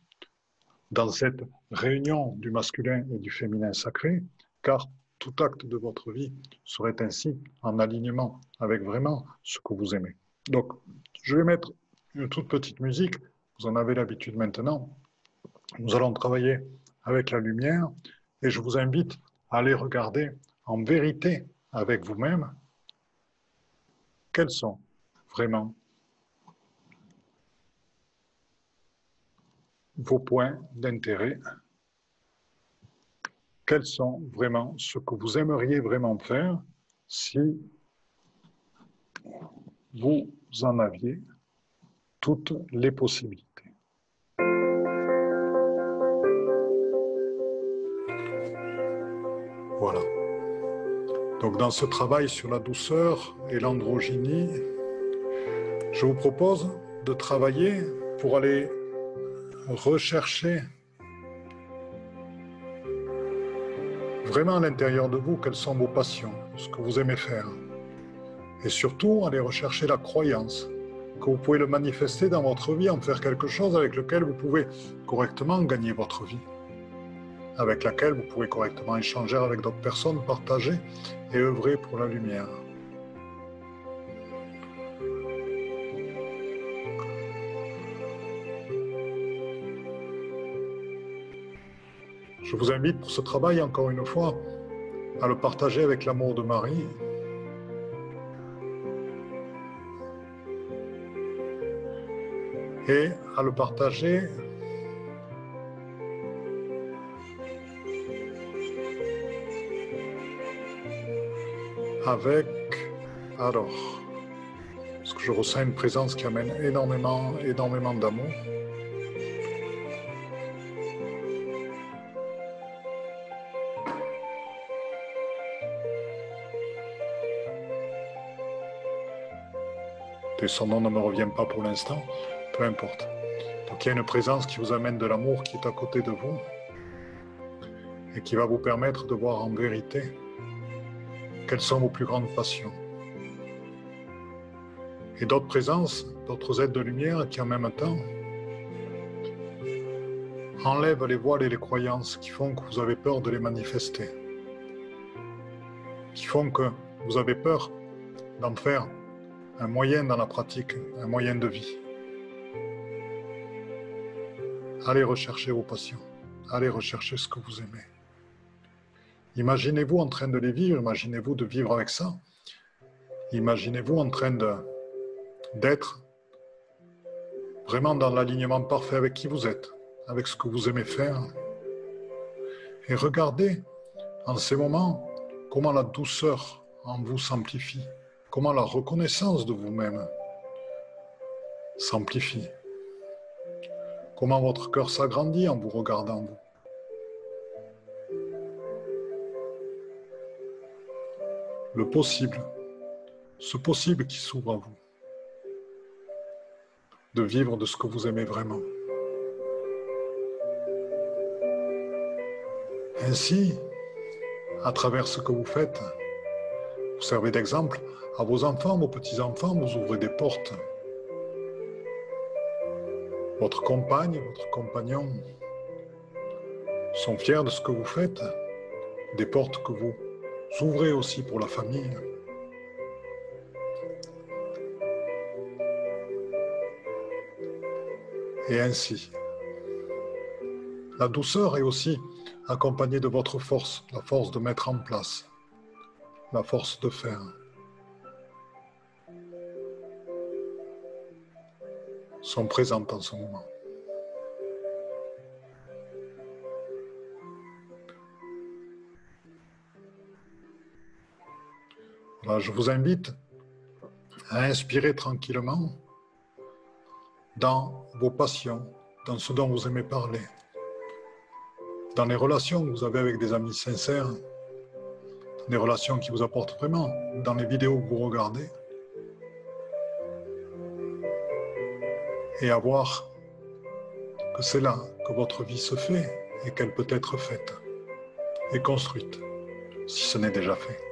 dans cette réunion du masculin et du féminin sacré, car tout acte de votre vie serait ainsi en alignement avec vraiment ce que vous aimez. Donc, je vais mettre une toute petite musique, vous en avez l'habitude maintenant. Nous allons travailler avec la lumière et je vous invite à aller regarder en vérité avec vous-même quels sont vraiment vos points d'intérêt Quels sont vraiment ce que vous aimeriez vraiment faire si vous en aviez toutes les possibilités Voilà. Donc dans ce travail sur la douceur et l'androgynie, je vous propose de travailler pour aller rechercher vraiment à l'intérieur de vous quelles sont vos passions, ce que vous aimez faire. Et surtout, aller rechercher la croyance, que vous pouvez le manifester dans votre vie, en faire quelque chose avec lequel vous pouvez correctement gagner votre vie avec laquelle vous pouvez correctement échanger avec d'autres personnes, partager et œuvrer pour la lumière. Je vous invite pour ce travail, encore une fois, à le partager avec l'amour de Marie. Et à le partager avec, alors, parce que je ressens une présence qui amène énormément, énormément d'amour. Et son nom ne me revient pas pour l'instant, peu importe. Donc il y a une présence qui vous amène de l'amour qui est à côté de vous et qui va vous permettre de voir en vérité quelles sont vos plus grandes passions. Et d'autres présences, d'autres aides de lumière qui en même temps enlèvent les voiles et les croyances qui font que vous avez peur de les manifester, qui font que vous avez peur d'en faire un moyen dans la pratique, un moyen de vie. Allez rechercher vos passions, allez rechercher ce que vous aimez. Imaginez-vous en train de les vivre, imaginez-vous de vivre avec ça. Imaginez-vous en train d'être vraiment dans l'alignement parfait avec qui vous êtes, avec ce que vous aimez faire. Et regardez en ces moments comment la douceur en vous s'amplifie, comment la reconnaissance de vous-même s'amplifie, comment votre cœur s'agrandit en vous regardant vous. Le possible, ce possible qui s'ouvre à vous, de vivre de ce que vous aimez vraiment. Ainsi, à travers ce que vous faites, vous servez d'exemple à vos enfants, vos petits-enfants, vous ouvrez des portes. Votre compagne, votre compagnon sont fiers de ce que vous faites, des portes que vous s'ouvrir aussi pour la famille. Et ainsi, la douceur est aussi accompagnée de votre force, la force de mettre en place, la force de faire. sont présentes en ce moment. Je vous invite à inspirer tranquillement dans vos passions, dans ce dont vous aimez parler, dans les relations que vous avez avec des amis sincères, des relations qui vous apportent vraiment, dans les vidéos que vous regardez, et à voir que c'est là que votre vie se fait et qu'elle peut être faite et construite, si ce n'est déjà fait.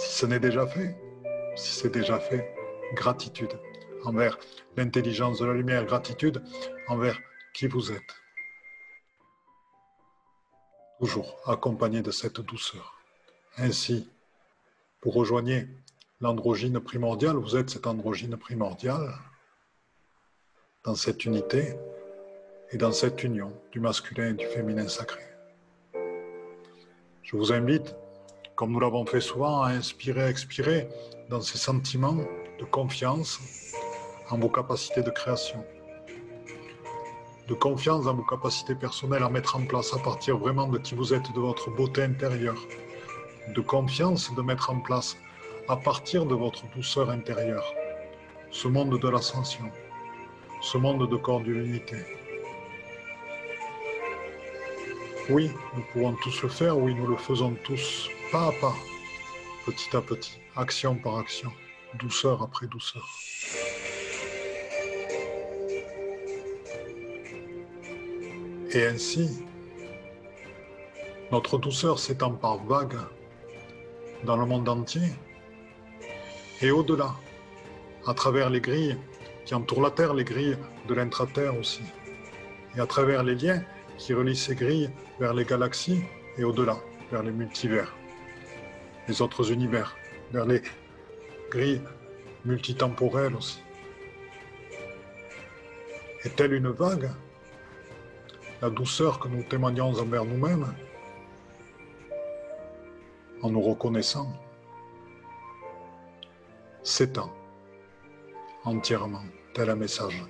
Si ce n'est déjà fait, si c'est déjà fait, gratitude envers l'intelligence de la lumière, gratitude envers qui vous êtes. Toujours accompagné de cette douceur. Ainsi, vous rejoignez l'androgyne primordiale, vous êtes cette androgyne primordiale dans cette unité et dans cette union du masculin et du féminin sacré. Je vous invite comme nous l'avons fait souvent, à inspirer, expirer dans ces sentiments de confiance en vos capacités de création, de confiance dans vos capacités personnelles à mettre en place à partir vraiment de qui vous êtes, de votre beauté intérieure, de confiance de mettre en place à partir de votre douceur intérieure, ce monde de l'ascension, ce monde de l'unité. Oui, nous pouvons tous le faire, oui, nous le faisons tous pas à pas, petit à petit, action par action, douceur après douceur. Et ainsi, notre douceur s'étend par vagues dans le monde entier et au-delà, à travers les grilles qui entourent la Terre, les grilles de l'intra-terre aussi, et à travers les liens qui relient ces grilles vers les galaxies et au-delà, vers les multivers les autres univers, vers les grilles multitemporelles aussi. Est-elle une vague? La douceur que nous témoignons envers nous-mêmes en nous reconnaissant s'étend entièrement, tel un message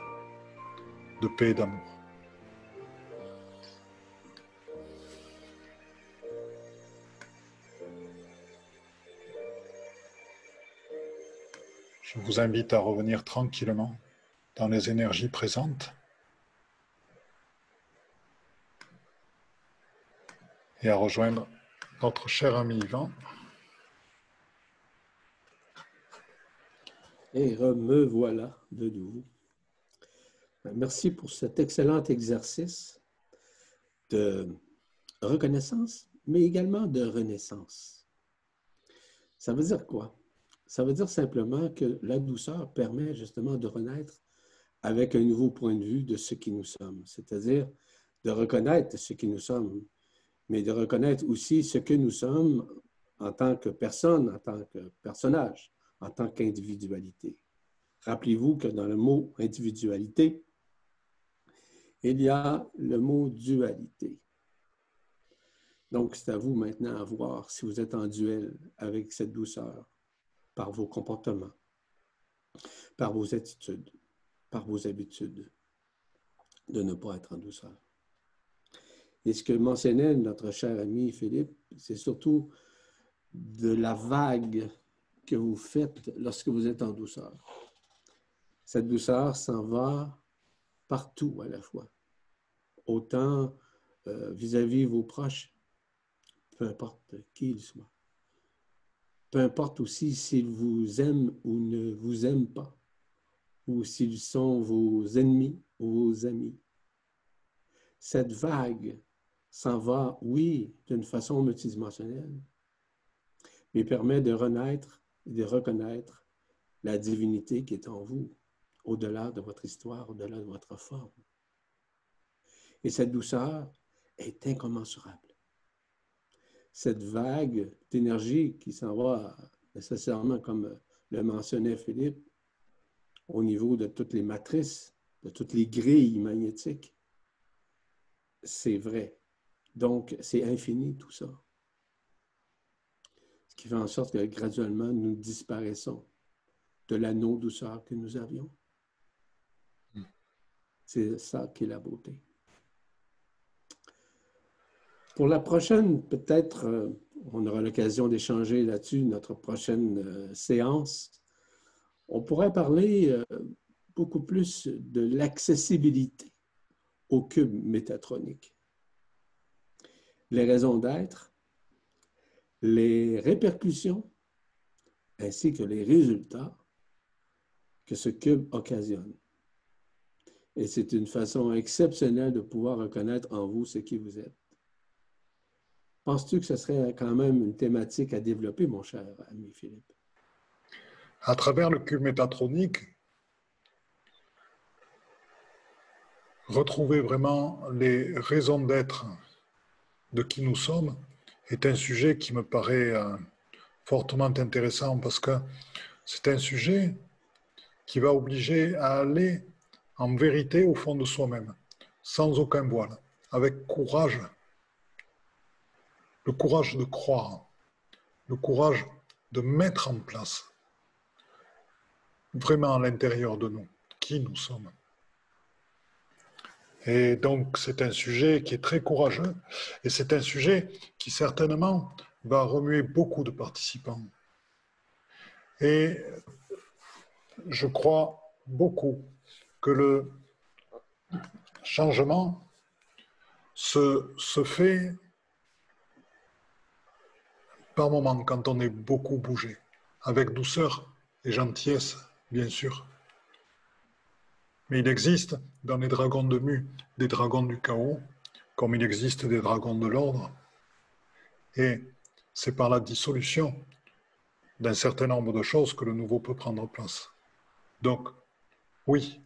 de paix et d'amour. Je vous invite à revenir tranquillement dans les énergies présentes. Et à rejoindre notre cher ami Yvan. Et me voilà de nouveau. Merci pour cet excellent exercice de reconnaissance, mais également de renaissance. Ça veut dire quoi? Ça veut dire simplement que la douceur permet justement de renaître avec un nouveau point de vue de ce qui nous sommes, c'est-à-dire de reconnaître ce qui nous sommes, mais de reconnaître aussi ce que nous sommes en tant que personne, en tant que personnage, en tant qu'individualité. Rappelez-vous que dans le mot individualité, il y a le mot dualité. Donc, c'est à vous maintenant à voir si vous êtes en duel avec cette douceur par vos comportements, par vos attitudes, par vos habitudes, de ne pas être en douceur. Et ce que mentionnait notre cher ami Philippe, c'est surtout de la vague que vous faites lorsque vous êtes en douceur. Cette douceur s'en va partout à la fois, autant euh, vis-à-vis -vis vos proches, peu importe qui ils soient, peu importe aussi s'ils vous aiment ou ne vous aiment pas, ou s'ils sont vos ennemis ou vos amis. Cette vague s'en va, oui, d'une façon multidimensionnelle, mais permet de renaître et de reconnaître la divinité qui est en vous, au-delà de votre histoire, au-delà de votre forme. Et cette douceur est incommensurable cette vague d'énergie qui s'en va nécessairement, comme le mentionnait Philippe, au niveau de toutes les matrices, de toutes les grilles magnétiques, c'est vrai. Donc, c'est infini tout ça. Ce qui fait en sorte que graduellement, nous disparaissons de l'anneau douceur que nous avions. Hmm. C'est ça qui est la beauté. Pour la prochaine, peut-être, euh, on aura l'occasion d'échanger là-dessus, notre prochaine euh, séance. On pourrait parler euh, beaucoup plus de l'accessibilité au cube métatronique. Les raisons d'être, les répercussions, ainsi que les résultats que ce cube occasionne. Et c'est une façon exceptionnelle de pouvoir reconnaître en vous ce qui vous êtes. Penses-tu que ce serait quand même une thématique à développer, mon cher ami Philippe? À travers le cube métatronique, retrouver vraiment les raisons d'être de qui nous sommes est un sujet qui me paraît euh, fortement intéressant parce que c'est un sujet qui va obliger à aller en vérité au fond de soi-même, sans aucun voile, avec courage le courage de croire, le courage de mettre en place vraiment à l'intérieur de nous qui nous sommes. Et donc c'est un sujet qui est très courageux et c'est un sujet qui certainement va remuer beaucoup de participants. Et je crois beaucoup que le changement se, se fait par moment quand on est beaucoup bougé, avec douceur et gentillesse, bien sûr. Mais il existe dans les dragons de Mu des dragons du chaos, comme il existe des dragons de l'ordre. Et c'est par la dissolution d'un certain nombre de choses que le nouveau peut prendre place. Donc, oui,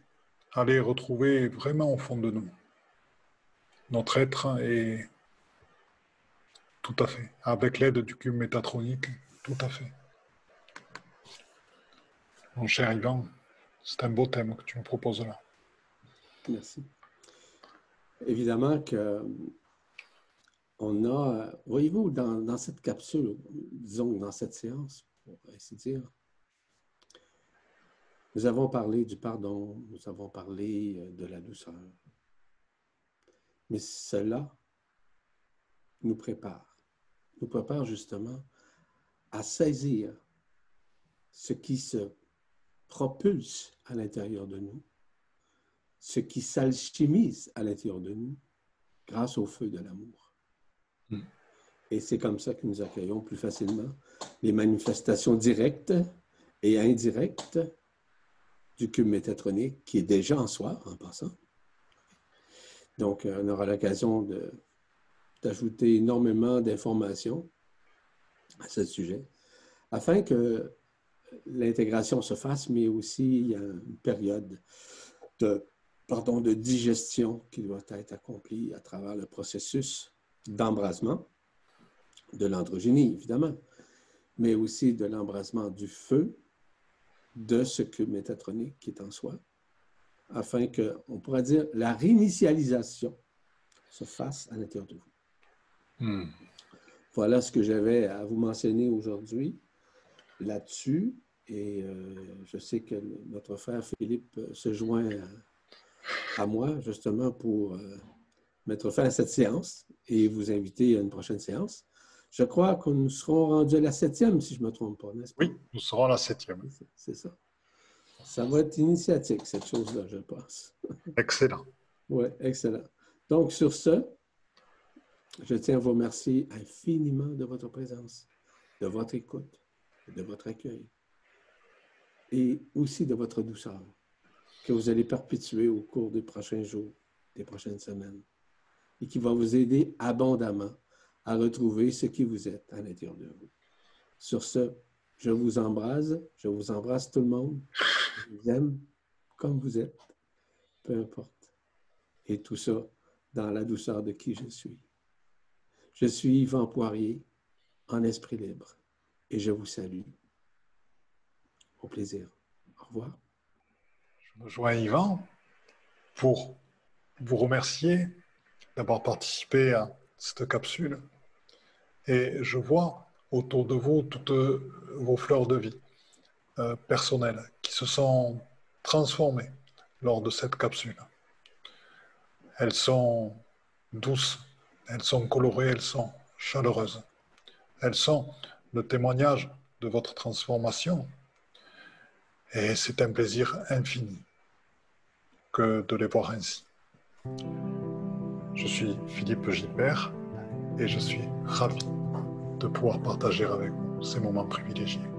allez retrouver vraiment au fond de nous notre être est tout à fait. Avec l'aide du cube métatronique, tout à fait. Mon cher Ivan, c'est un beau thème que tu me proposes là. Merci. Évidemment que on a, voyez-vous, dans, cette capsule, disons dans cette séance, pour ainsi dire, nous avons parlé du pardon, nous avons parlé euh, de la douceur. Mais cela nous prépare nous prépare justement à saisir ce qui se propulse à l'intérieur de nous, ce qui s'alchimise à l'intérieur de nous grâce au feu de l'amour. Hmm. Et c'est comme ça que nous accueillons plus facilement les manifestations directes et indirectes du cube métatronique qui est déjà en soi, en passant. Donc, on aura l'occasion d'ajouter énormément d'informations à ce sujet, afin que l'intégration se fasse, mais aussi il y a une période de, pardon, de digestion qui doit être accomplie à travers le processus d'embrasement de l'androgénie, évidemment, mais aussi de l'embrasement du feu de ce que métatronique qui est en soi, afin que, on pourrait dire, la réinitialisation se fasse à l'intérieur de vous. Hmm. Voilà ce que j'avais à vous mentionner aujourd'hui là-dessus. Et euh, je sais que notre frère Philippe se joint à, moi justement pour euh, mettre fin à cette séance et vous inviter à une prochaine séance. Je crois que nous serons rendus à la septième, si je ne me trompe pas, n'est-ce pas? Oui, nous serons à la septième. C'est ça. Ça va être initiatique, cette chose-là, je pense. Excellent. Oui, excellent. Donc, sur ce, je tiens à vous remercier infiniment de votre présence, de votre écoute, de votre accueil et aussi de votre douceur que vous allez perpétuer au cours des prochains jours, des prochaines semaines et qui va vous aider abondamment à retrouver ce qui vous êtes à l'intérieur de vous. Sur ce, je vous embrasse, je vous embrasse tout le monde. Je vous aime comme vous êtes, peu importe. Et tout ça dans la douceur de qui je suis. Je suis Yvan Poirier, en esprit libre, et je vous salue. Au plaisir. Au revoir. Je me joins Yvan pour vous remercier d'avoir participé à cette capsule. Et je vois autour de vous toutes vos fleurs de vie euh, personnelles qui se sont transformées lors de cette capsule. Elles sont douces, elles sont colorées, elles sont chaleureuses. Elles sont le témoignage de votre transformation. Et c'est un plaisir infini que de les voir ainsi. Je suis Philippe Gilbert et je suis ravi de pouvoir partager avec vous ces moments privilégiés.